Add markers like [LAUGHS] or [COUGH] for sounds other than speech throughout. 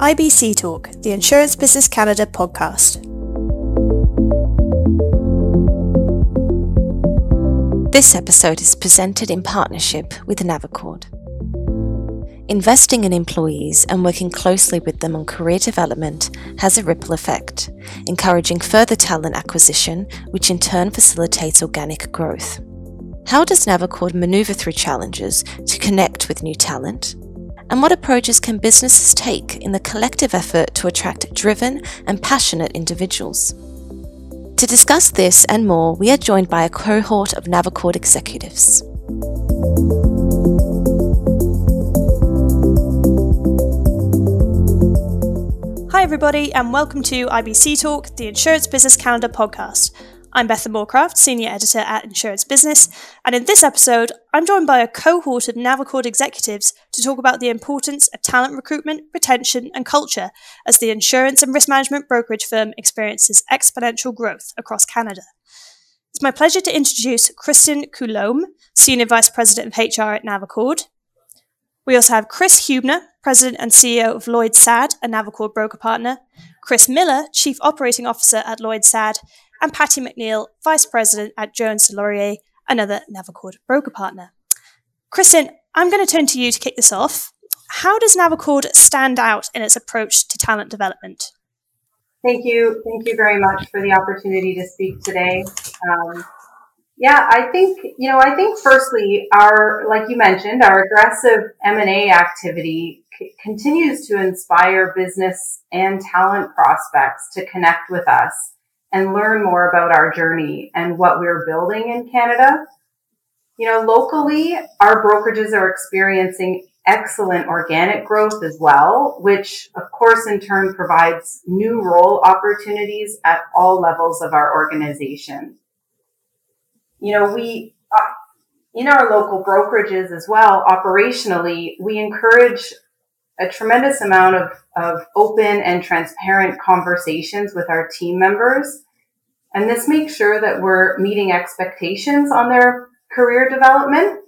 IBC Talk, the Insurance Business Canada podcast. This episode is presented in partnership with Navacord. Investing in employees and working closely with them on career development has a ripple effect, encouraging further talent acquisition, which in turn facilitates organic growth. How does Navacord maneuver through challenges to connect with new talent? And what approaches can businesses take in the collective effort to attract driven and passionate individuals? To discuss this and more, we are joined by a cohort of Navacord executives. Hi, everybody, and welcome to IBC Talk, the Insurance Business Canada podcast. I'm Bethan Moorcraft, Senior Editor at Insurance Business, and in this episode, I'm joined by a cohort of Navacord executives to talk about the importance of talent recruitment, retention, and culture as the insurance and risk management brokerage firm experiences exponential growth across Canada. It's my pleasure to introduce Kristin Coulombe, Senior Vice President of HR at Navacord. We also have Chris Huebner, President and CEO of Lloyd Sadd, a Navacord broker partner, Chris Miller, Chief Operating Officer at Lloyd Sadd, and Patty McNeil, Vice President at Jones Laurier, another Navacord broker partner. Kristin, I'm going to turn to you to kick this off. How does Navacord stand out in its approach to talent development? Thank you. Thank you very much for the opportunity to speak today. Um, yeah, I think, you know, I think firstly, our, like you mentioned, our aggressive M&A activity c- continues to inspire business and talent prospects to connect with us and learn more about our journey and what we're building in Canada. You know, locally, our brokerages are experiencing excellent organic growth as well, which of course in turn provides new role opportunities at all levels of our organization. You know, we, uh, in our local brokerages as well, operationally, we encourage a tremendous amount of, of open and transparent conversations with our team members. And this makes sure that we're meeting expectations on their career development.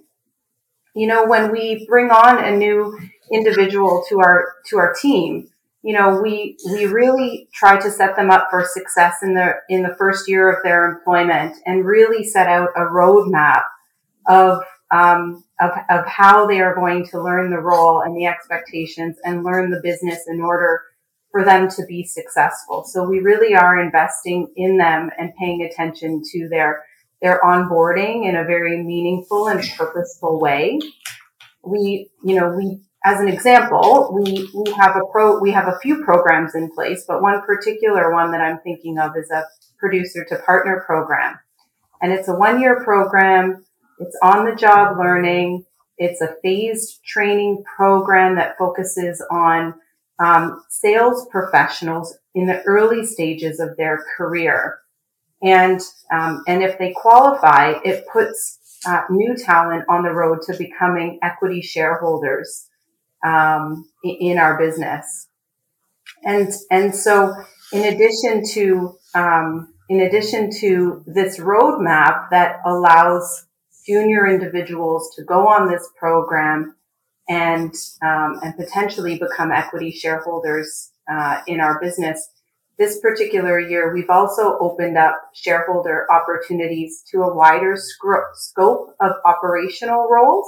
You know, when we bring on a new individual to our, to our team, you know, we, we really try to set them up for success in the, in the first year of their employment and really set out a roadmap of um, of, of how they are going to learn the role and the expectations and learn the business in order for them to be successful. So we really are investing in them and paying attention to their their onboarding in a very meaningful and purposeful way. We, you know, we as an example, we we have a pro we have a few programs in place, but one particular one that I'm thinking of is a producer to partner program. And it's a one year program it's on the job learning. It's a phased training program that focuses on um, sales professionals in the early stages of their career. And, um, and if they qualify, it puts uh, new talent on the road to becoming equity shareholders um, in our business. And, and so in addition to, um, in addition to this roadmap that allows junior individuals to go on this program and um, and potentially become equity shareholders uh, in our business. This particular year, we've also opened up shareholder opportunities to a wider scope of operational roles.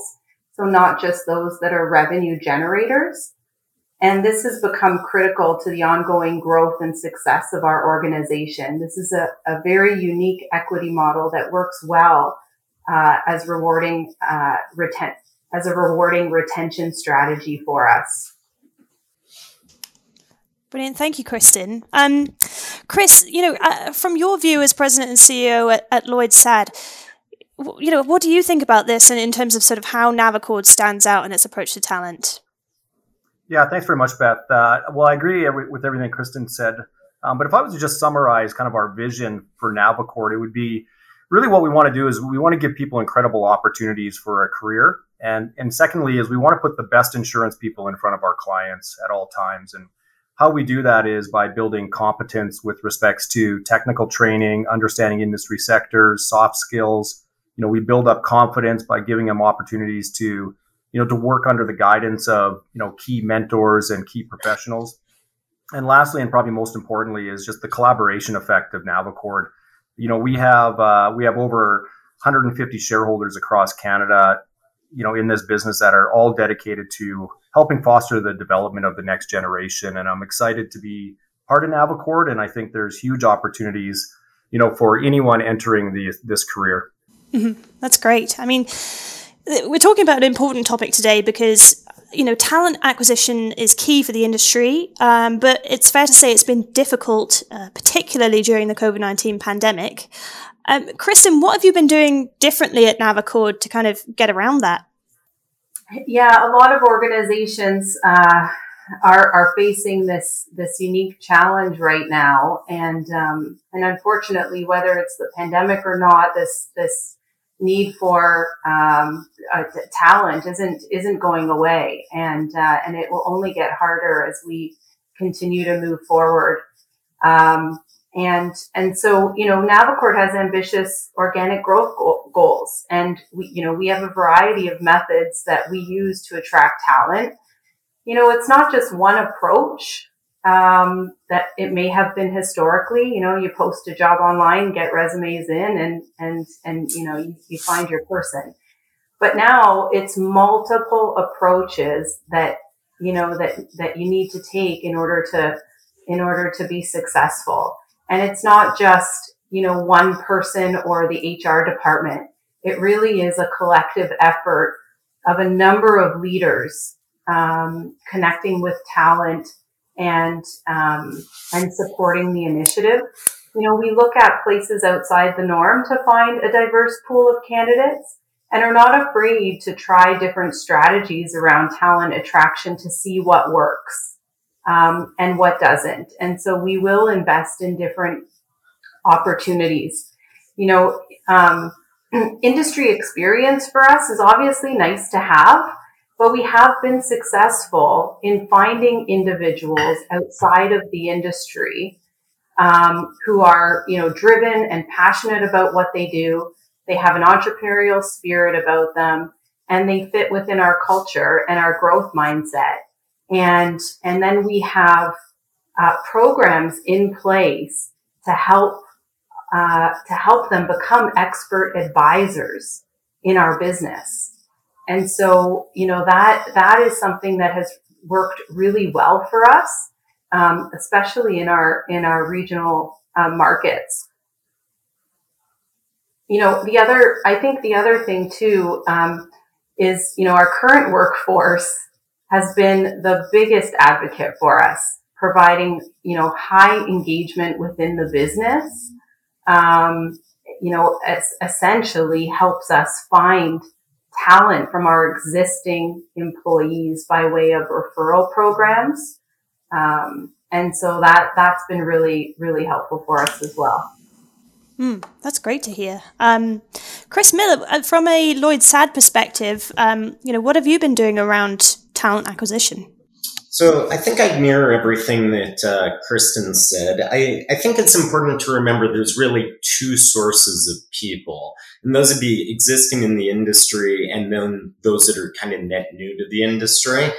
So not just those that are revenue generators. And this has become critical to the ongoing growth and success of our organization. This is a, a very unique equity model that works well uh, as rewarding uh, reten- as a rewarding retention strategy for us. Brilliant, thank you, Kristin. Um, Chris, you know, uh, from your view as president and CEO at, at Lloyd Sadd, you know, what do you think about this, and in terms of sort of how Navacord stands out in its approach to talent? Yeah, thanks very much, Beth. Uh, well, I agree with everything Kristin said. Um, but if I was to just summarize kind of our vision for Navacord, it would be really what we want to do is we want to give people incredible opportunities for a career. And, and secondly, is we want to put the best insurance people in front of our clients at all times. And how we do that is by building competence with respects to technical training, understanding industry sectors, soft skills. You know, we build up confidence by giving them opportunities to, you know, to work under the guidance of, you know, key mentors and key professionals. and lastly, and probably most importantly, is just the collaboration effect of Navacord. You know, we have uh, we have over 150 shareholders across Canada, you know, in this business that are all dedicated to helping foster the development of the next generation. And I'm excited to be part of Navacord, and I think there's huge opportunities, you know, for anyone entering the this career. Mm-hmm. That's great. I mean, we're talking about an important topic today because you know talent acquisition is key for the industry, um, but it's fair to say it's been difficult, uh, particularly during the COVID nineteen pandemic. Um, Kristin, what have you been doing differently at Navacord to kind of get around that? Yeah, a lot of organizations uh, are are facing this this unique challenge right now, and um, and unfortunately, whether it's the pandemic or not, this this need for um, uh, talent isn't isn't going away, and uh, and it will only get harder as we continue to move forward. Um, and and so you know Navacord has ambitious organic growth goals, and we you know we have a variety of methods that we use to attract talent. You know, it's not just one approach um, that it may have been historically. You know, you post a job online, get resumes in, and and and you know you, you find your person. But now it's multiple approaches that you know that that you need to take in order to in order to be successful. And it's not just you know one person or the HR department. It really is a collective effort of a number of leaders um, connecting with talent and um, and supporting the initiative. You know, we look at places outside the norm to find a diverse pool of candidates and are not afraid to try different strategies around talent attraction to see what works um, and what doesn't. And so we will invest in different opportunities. You know, um, [CLEARS THROAT] industry experience for us is obviously nice to have but we have been successful in finding individuals outside of the industry um, who are, you know, driven and passionate about what they do. They have an entrepreneurial spirit about them, and they fit within our culture and our growth mindset. And and then we have uh, programs in place to help uh, to help them become expert advisors in our business. And so, you know, that, that is something that has worked really well for us, um, especially in our, in our regional uh, markets. You know, the other, I think the other thing too, um, is, you know, our current workforce has been the biggest advocate for us, providing, you know, high engagement within the business. Um, you know, essentially helps us find talent from our existing employees by way of referral programs. Um, and so that that's been really really helpful for us as well. Mm, that's great to hear. Um, Chris Miller, uh, from a Lloyd Sadd perspective, um, you know, what have you been doing around talent acquisition? So I think I'd mirror everything that uh, Kristin said. I, I think it's important to remember there's really two sources of people, and those would be existing in the industry and then those that are kind of net new to the industry.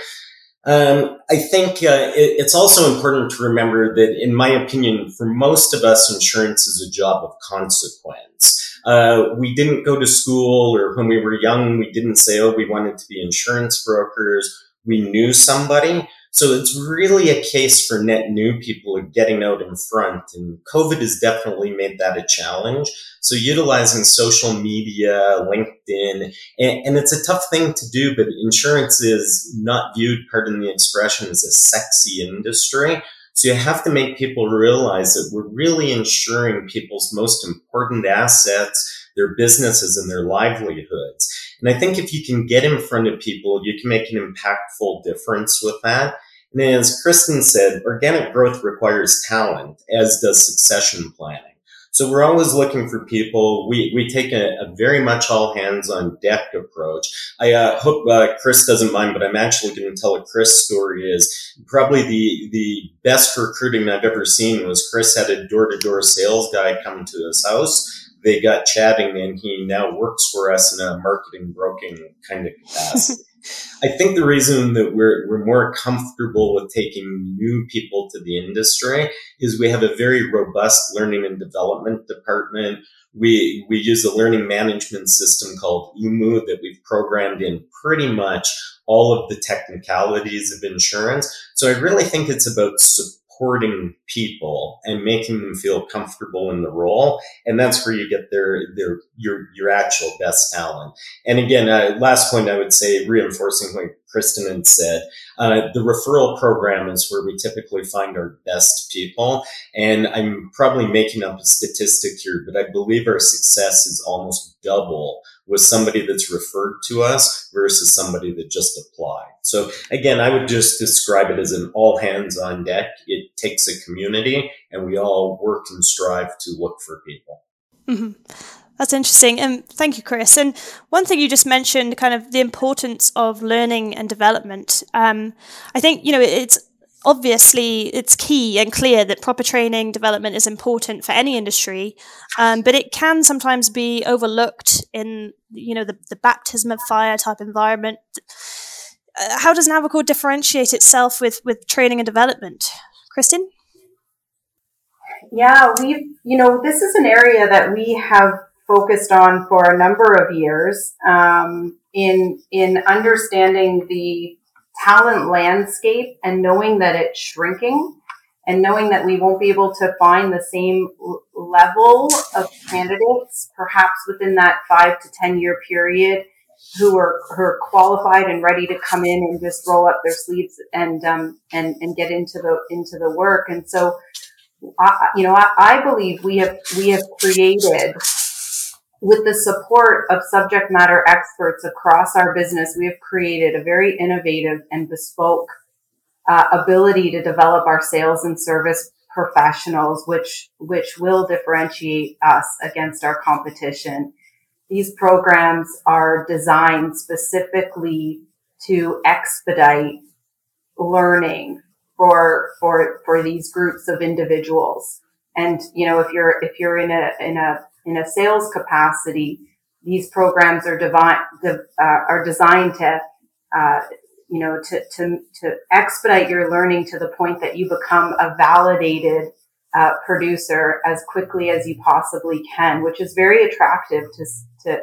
Um, I think uh, it, it's also important to remember that, in my opinion, for most of us, insurance is a job of consequence. Uh, we didn't go to school, or when we were young, we didn't say, "Oh, we wanted to be insurance brokers." We knew somebody. So it's really a case for net new people getting out in front. And COVID has definitely made that a challenge. So utilizing social media, LinkedIn, and, and, it's a tough thing to do, but insurance is not viewed, pardon the expression, as a sexy industry. So you have to make people realize that we're really insuring people's most important assets their businesses and their livelihoods. And I think if you can get in front of people, you can make an impactful difference with that. And as Kristin said, organic growth requires talent, as does succession planning. So we're always looking for people. We, we take a, a very much all hands on deck approach. I uh, hope uh, Chris doesn't mind, but I'm actually going to tell a Chris story. Is probably the the best recruiting I've ever seen was Chris had a door to door sales guy come to his house they got chatting and he now works for us in a marketing broking kind of capacity. [LAUGHS] I think the reason that we're, we're more comfortable with taking new people to the industry is we have a very robust learning and development department. We, we use a learning management system called UMU that we've programmed in pretty much all of the technicalities of insurance. So I really think it's about support supporting people and making them feel comfortable in the role. And that's where you get their, their, your, your actual best talent. And again, uh, last point I would say, reinforcing what Kristin had said, uh, the referral program is where we typically find our best people. And I'm probably making up a statistic here, but I believe our success is almost double with somebody that's referred to us versus somebody that just applied. So again, I would just describe it as an all hands on deck. It takes a community and we all work and strive to look for people. Mm-hmm. That's interesting. And thank you, Chris. And one thing you just mentioned, kind of the importance of learning and development. Um, I think, you know, it's obviously it's key and clear that proper training development is important for any industry um, but it can sometimes be overlooked in you know the, the baptism of fire type environment. Uh, how does Navacord differentiate itself with with training and development? Kristin yeah we've you know this is an area that we have focused on for a number of years um, in in understanding the talent landscape and knowing that it's shrinking and knowing that we won't be able to find the same level of candidates, perhaps within that five to 10 year period, who are, who are qualified and ready to come in and just roll up their sleeves and, um, and, and get into the, into the work. And so, I, you know, I, I believe we have, we have created with the support of subject matter experts across our business, we have created a very innovative and bespoke uh, ability to develop our sales and service professionals, which which will differentiate us against our competition. These programs are designed specifically to expedite learning for for for these groups of individuals. And you know, if you're if you're in a in a in a sales capacity, these programs are, de- uh, are designed to, uh, you know, to, to, to expedite your learning to the point that you become a validated uh, producer as quickly as you possibly can, which is very attractive to, to,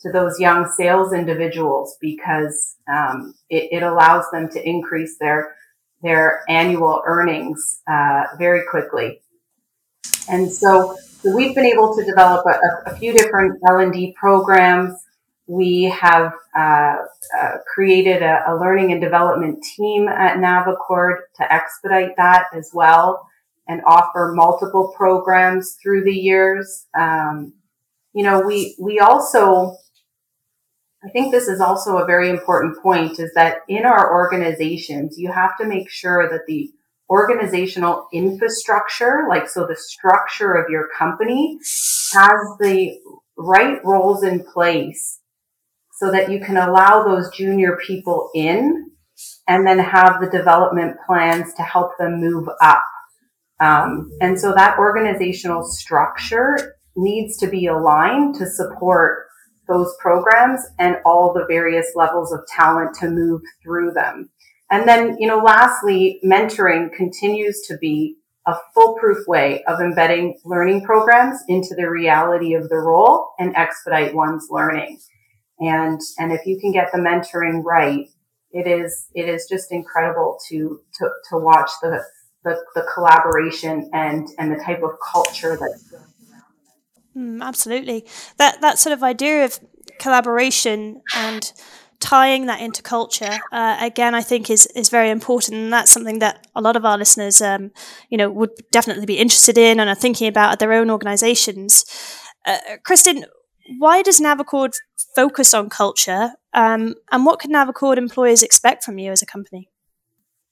to those young sales individuals because um, it, it, allows them to increase their their annual earnings uh, very quickly. And so so we've been able to develop a, a few different L&D programs. We have uh, uh, created a, a, learning and development team at Navacord to expedite that as well and offer multiple programs through the years. Um, you know, we, we also, I think this is also a very important point is that in our organizations, you have to make sure that the organizational infrastructure, like so the structure of your company has the right roles in place so that you can allow those junior people in and then have the development plans to help them move up. Um, and so that organizational structure needs to be aligned to support those programs and all the various levels of talent to move through them. And then, you know, lastly, mentoring continues to be a foolproof way of embedding learning programs into the reality of the role and expedite one's learning. And, and if you can get the mentoring right, it is, it is just incredible to, to, to watch the, the, the collaboration and, and the type of culture that's built around mm, absolutely. That, that sort of idea of collaboration and tying that into culture uh, again i think is is very important. And that's something that a lot of our listeners um, you know would definitely be interested in and are thinking about at their own organizations. Uh, kristin why does Navacord focus on culture? Um, and what can Navacord employees expect from you as a company?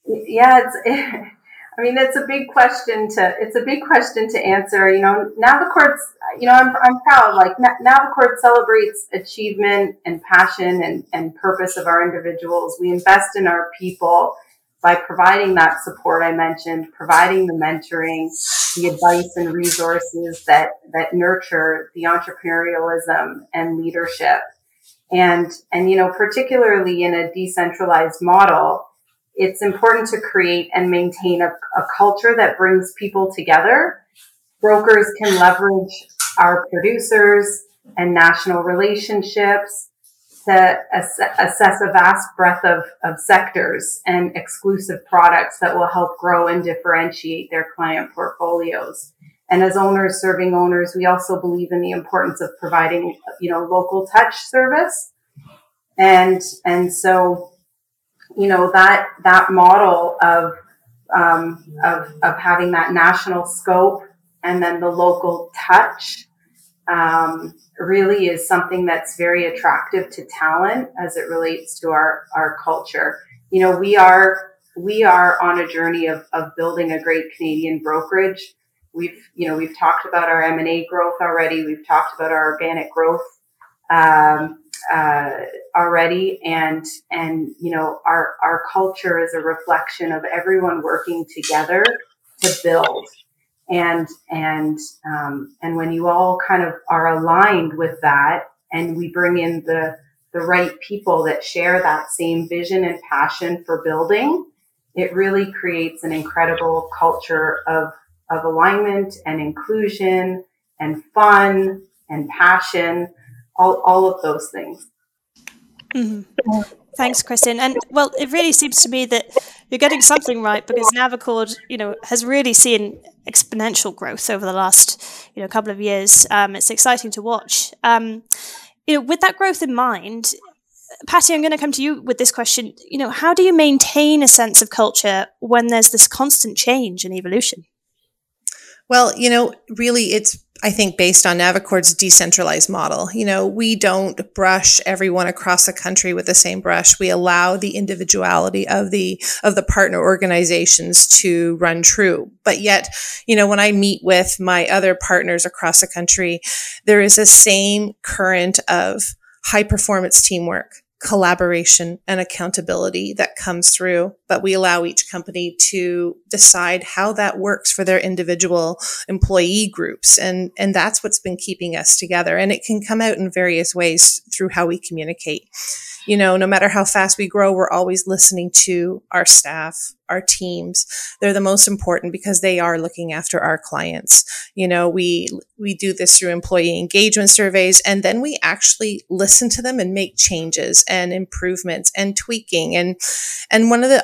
Yeah it's [LAUGHS] I mean, it's a big question to it's a big question to answer. You know, Navacord's you know I'm, I'm proud. Like Navacord celebrates achievement and passion and, and purpose of our individuals. We invest in our people by providing that support I mentioned, providing the mentoring, the advice and resources that that nurture the entrepreneurialism and leadership. And, and, you know, particularly in a decentralized model, it's important to create and maintain a, a culture that brings people together. Brokers can leverage our producers and national relationships to ass- assess a vast breadth of, of sectors and exclusive products that will help grow and differentiate their client portfolios. And as owners serving owners, we also believe in the importance of providing, you know, local touch service. And, and so, you know, that, that model of, um, of, of having that national scope and then the local touch, um, really is something that's very attractive to talent as it relates to our, our culture. You know, we are, we are on a journey of, of building a great Canadian brokerage We've, you know, we've talked about our M&A growth already. We've talked about our organic growth um, uh, already. And, and, you know, our, our culture is a reflection of everyone working together to build. And, and, um, and when you all kind of are aligned with that and we bring in the, the right people that share that same vision and passion for building, it really creates an incredible culture of of alignment and inclusion and fun and passion, all, all of those things. Mm-hmm. Thanks, Kristin. And well, it really seems to me that you're getting something right because Navacord, you know, has really seen exponential growth over the last, you know, couple of years. Um, it's exciting to watch. Um, you know, with that growth in mind, Patty, I'm going to come to you with this question. You know, how do you maintain a sense of culture when there's this constant change and evolution? Well, you know, really it's I think based on Navacord's decentralized model. You know, we don't brush everyone across the country with the same brush. We allow the individuality of the of the partner organizations to run true. But yet, you know, when I meet with my other partners across the country, there is a same current of high performance teamwork collaboration and accountability that comes through, but we allow each company to decide how that works for their individual employee groups. And, and that's what's been keeping us together. And it can come out in various ways through how we communicate you know, no matter how fast we grow, we're always listening to our staff, our teams. They're the most important because they are looking after our clients. You know, we, we do this through employee engagement surveys and then we actually listen to them and make changes and improvements and tweaking. And, and one of the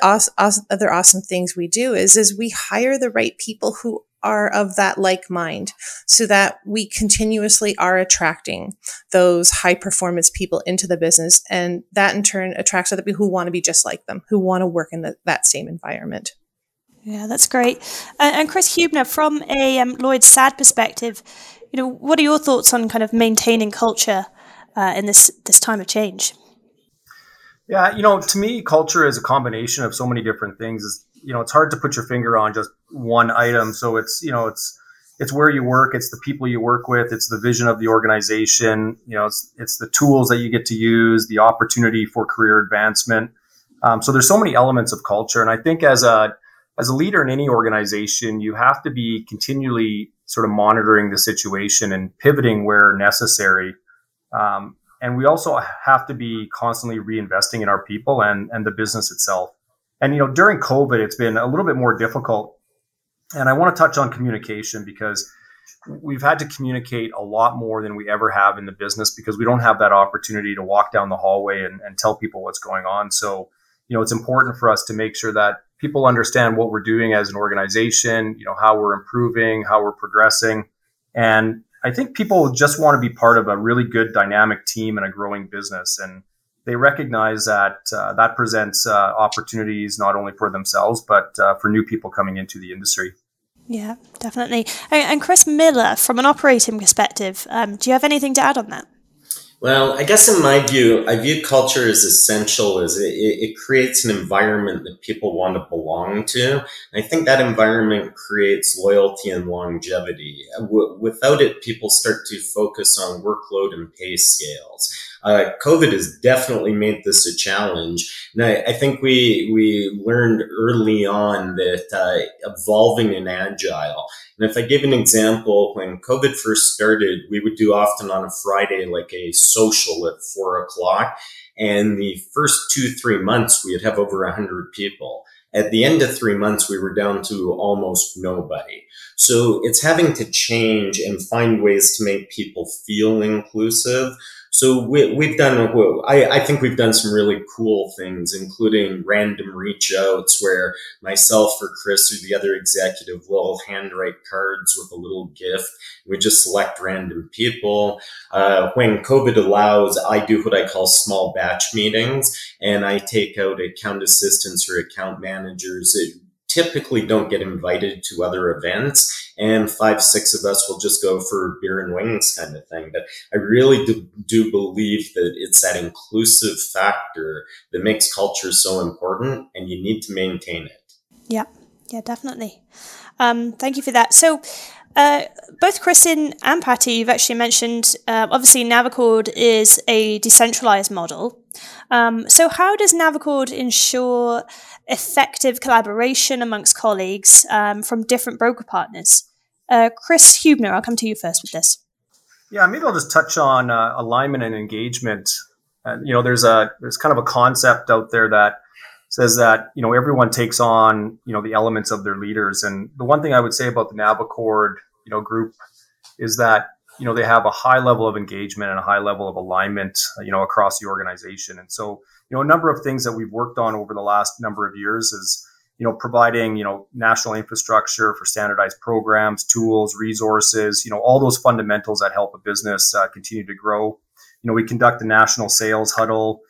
other awesome things we do is, is we hire the right people who are of that like mind so that we continuously are attracting those high performance people into the business. And that in turn attracts other people who want to be just like them, who want to work in the, that same environment. Yeah, that's great. Uh, and Chris Huebner, from a um, Lloyd Sadd perspective, you know, what are your thoughts on kind of maintaining culture uh, in this this time of change? Yeah, you know, to me, culture is a combination of so many different things. It's, you know, it's hard to put your finger on just one item. So it's, you know, it's, it's where you work. It's the people you work with. It's the vision of the organization. You know, it's, it's the tools that you get to use, the opportunity for career advancement. Um, so there's so many elements of culture. And I think as a, as a leader in any organization, you have to be continually sort of monitoring the situation and pivoting where necessary. Um, and we also have to be constantly reinvesting in our people and, and the business itself. And, you know, during COVID, it's been a little bit more difficult. And I want to touch on communication because we've had to communicate a lot more than we ever have in the business because we don't have that opportunity to walk down the hallway and, and tell people what's going on. So, you know, it's important for us to make sure that people understand what we're doing as an organization, you know, how we're improving, how we're progressing. And I think people just want to be part of a really good dynamic team and a growing business. And they recognize that uh, that presents uh, opportunities not only for themselves but uh, for new people coming into the industry. Yeah, definitely. And Chris Miller, from an operating perspective, um, do you have anything to add on that? Well, I guess in my view, I view culture as essential as it, it, creates an environment that people want to belong to. And I think that environment creates loyalty and longevity. W- without it, people start to focus on workload and pay scales. Uh, COVID has definitely made this a challenge. And I, think we, we learned early on that uh, evolving and agile. And if I give an example, when COVID first started, we would do often on a Friday like a social at four o'clock. And the first two, three months, we'd have over 100 people. At the end of three months, we were down to almost nobody. So it's having to change and find ways to make people feel inclusive so we, we've done, I, I think we've done some really cool things, including random reach outs where myself or Chris or the other executive will handwrite cards with a little gift. We just select random people. Uh, when COVID allows, I do what I call small batch meetings and I take out account assistants or account managers typically don't get invited to other events and five six of us will just go for beer and wings kind of thing. But i really do, do believe that it's that inclusive factor that makes culture so important and you need to maintain it. Yeah. Yeah definitely. Um, thank you for that. So uh, both Kristin and Patty, you've actually mentioned, uh, obviously, Navacord is a decentralized model. Um, so, how does Navacord ensure effective collaboration amongst colleagues um, from different broker partners? Uh, Chris Huebner, I'll come to you first with this. Yeah, maybe I'll just touch on uh, alignment and engagement. And you know, there's a there's kind of a concept out there that says that you know everyone takes on you know the elements of their leaders. And the one thing I would say about the Navacord you know group is that you know they have a high level of engagement and a high level of alignment you know across the organization. And so you know a number of things that we've worked on over the last number of years is you know, providing, you know, national infrastructure for standardized programs, tools, resources, you know, all those fundamentals that help a business uh, continue to grow. You know, we conduct a national sales huddle,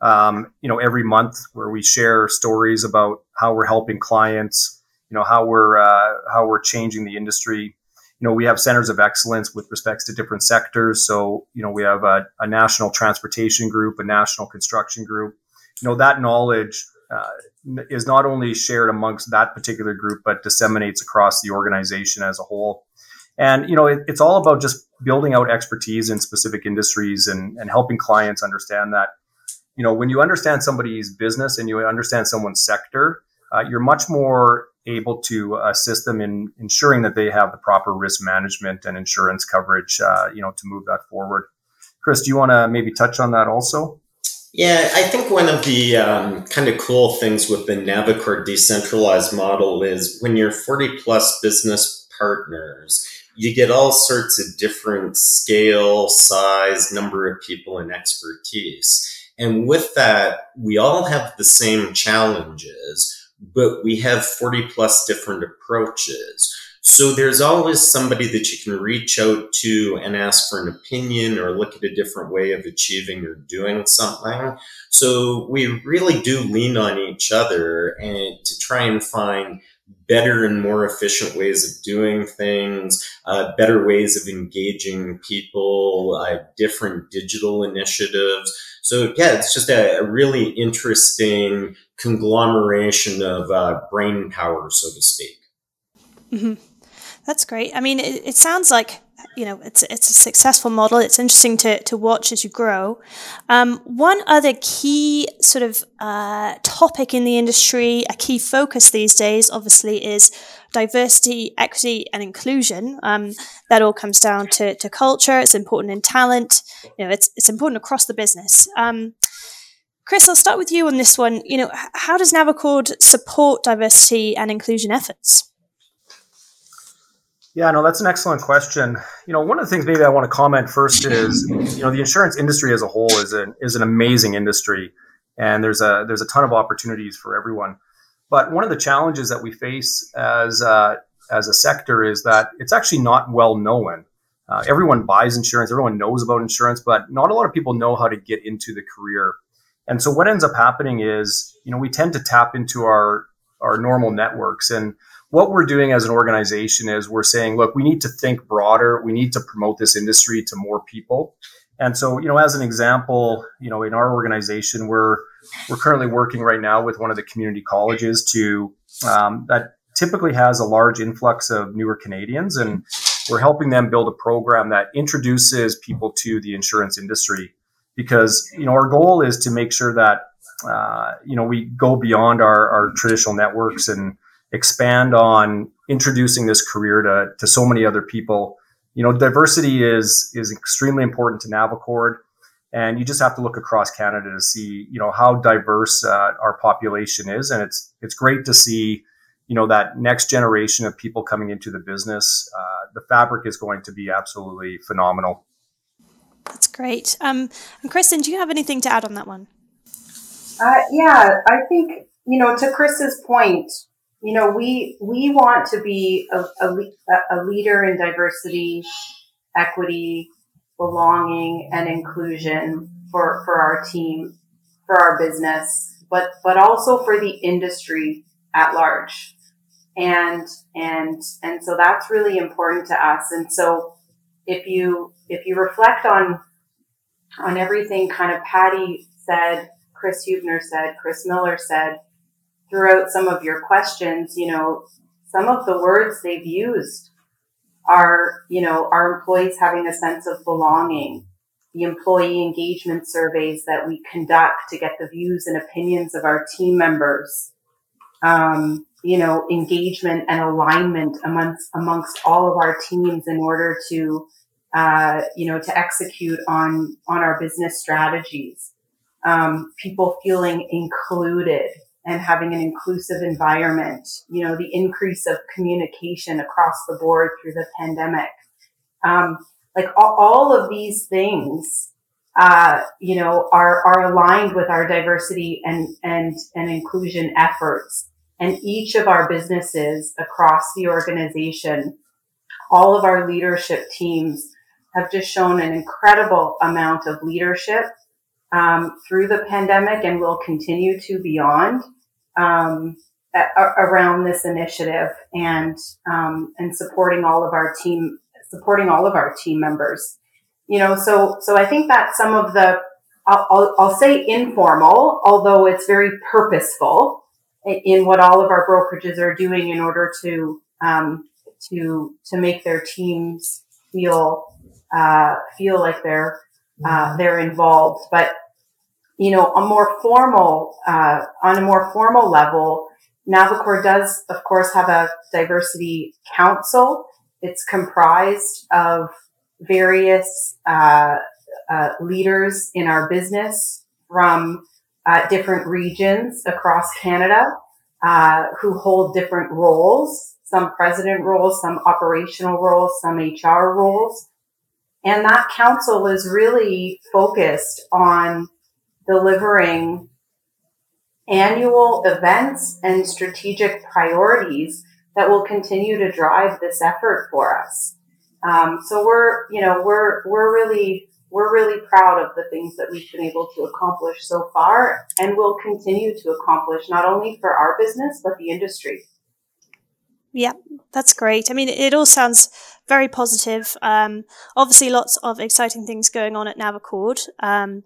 um, you know, every month where we share stories about how we're helping clients, you know, how we're, uh, how we're changing the industry. You know, we have centers of excellence with respects to different sectors. So, you know, we have a, a national transportation group, a national construction group. You know, that knowledge uh, is not only shared amongst that particular group, but disseminates across the organization as a whole. And you know, it, it's all about just building out expertise in specific industries and, and helping clients understand that. You know, when you understand somebody's business and you understand someone's sector, uh, you're much more able to assist them in ensuring that they have the proper risk management and insurance coverage. Uh, you know, to move that forward. Chris, do you want to maybe touch on that also? Yeah, I think one of the um, kind of cool things with the Navacord decentralized model is when you're 40 plus business partners, you get all sorts of different scale, size, number of people, and expertise. And with that, we all have the same challenges, but we have 40 plus different approaches. So there's always somebody that you can reach out to and ask for an opinion or look at a different way of achieving or doing something. So we really do lean on each other and to try and find better and more efficient ways of doing things, uh, better ways of engaging people, uh, different digital initiatives. So yeah, it's just a, a really interesting conglomeration of uh, brain power, so to speak. Mm-hmm. That's great. I mean, it, it sounds like you know it's it's a successful model. It's interesting to to watch as you grow. Um, one other key sort of uh, topic in the industry, a key focus these days, obviously, is diversity, equity, and inclusion. Um, that all comes down to, to culture. It's important in talent. You know, it's it's important across the business. Um, Chris, I'll start with you on this one. You know, how does Navacord support diversity and inclusion efforts? Yeah, no, that's an excellent question. You know, one of the things maybe I want to comment first is, you know, the insurance industry as a whole is an is an amazing industry, and there's a there's a ton of opportunities for everyone. But one of the challenges that we face as as a sector is that it's actually not well known. Uh, everyone buys insurance, everyone knows about insurance, but not a lot of people know how to get into the career. And so what ends up happening is, you know, we tend to tap into our our normal networks and what we're doing as an organization is we're saying, look, we need to think broader. We need to promote this industry to more people. And so, you know, as an example, you know, in our organization, we're we're currently working right now with one of the community colleges to um, that typically has a large influx of newer Canadians, and we're helping them build a program that introduces people to the insurance industry. because you know our goal is to make sure that uh, you know we go beyond our, our traditional networks and expand on introducing this career to, to so many other people. You know, diversity is is extremely important to Navacord, and you just have to look across Canada to see you know how diverse uh, our population is, and it's it's great to see you know that next generation of people coming into the business. Uh, the fabric is going to be absolutely phenomenal. That's great. Um, and Kristin, do you have anything to add on that one? Uh, yeah, I think you know to Chris's point, you know we we want to be a, a, a leader in diversity, equity, belonging, and inclusion for for our team, for our business, but but also for the industry at large. And and and so that's really important to us. And so if you if you reflect on on everything kind of patty said chris huebner said chris miller said throughout some of your questions you know some of the words they've used are you know our employees having a sense of belonging the employee engagement surveys that we conduct to get the views and opinions of our team members um, you know, engagement and alignment amongst amongst all of our teams in order to, uh, you know, to execute on on our business strategies. Um, people feeling included and having an inclusive environment. You know, the increase of communication across the board through the pandemic. Um, like all, all of these things uh, you know, are, are aligned with our diversity and, and, and inclusion efforts. And each of our businesses across the organization, all of our leadership teams have just shown an incredible amount of leadership um, through the pandemic and will continue to beyond um, around this initiative and um, and supporting all of our team supporting all of our team members. You know, so so I think that some of the I'll, I'll, I'll say informal, although it's very purposeful in what all of our brokerages are doing in order to um, to to make their teams feel uh, feel like they're uh, they're involved. But you know, a more formal uh, on a more formal level, Navacord does, of course, have a diversity council. It's comprised of various uh, uh, leaders in our business from uh, different regions across Canada uh, who hold different roles, some president roles, some operational roles, some HR roles. And that council is really focused on delivering annual events and strategic priorities that will continue to drive this effort for us. Um, so we're, you know, we're, we're really we're really proud of the things that we've been able to accomplish so far and will continue to accomplish not only for our business but the industry yeah that's great i mean it all sounds very positive um, obviously lots of exciting things going on at navacord um,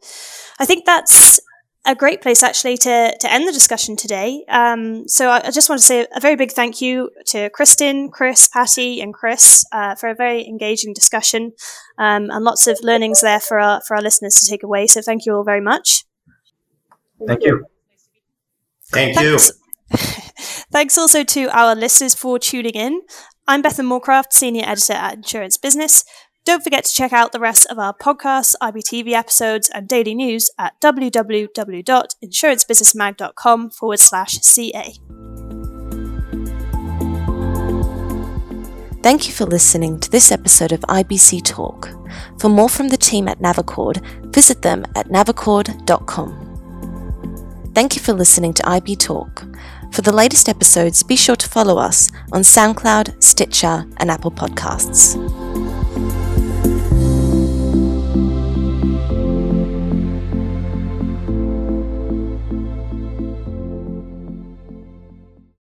i think that's a great place actually to, to end the discussion today. Um, so I, I, just want to say a very big thank you to Kristin, Chris, Patty, and Chris uh, for a very engaging discussion um, and lots of learnings there for our for our listeners to take away. So thank you all very much. Thank you. Thank you. Thanks [LAUGHS] also to our listeners for tuning in. I'm Bethan Moorcraft, Senior Editor at Insurance Business. Don't forget to check out the rest of our podcasts, IBTV episodes, and daily news at www.insurancebusinessmag.com forward slash CA. Thank you for listening to this episode of IBC Talk. For more from the team at Navacord, visit them at navacord.com. Thank you for listening to IB Talk. For the latest episodes, be sure to follow us on SoundCloud, Stitcher, and Apple Podcasts.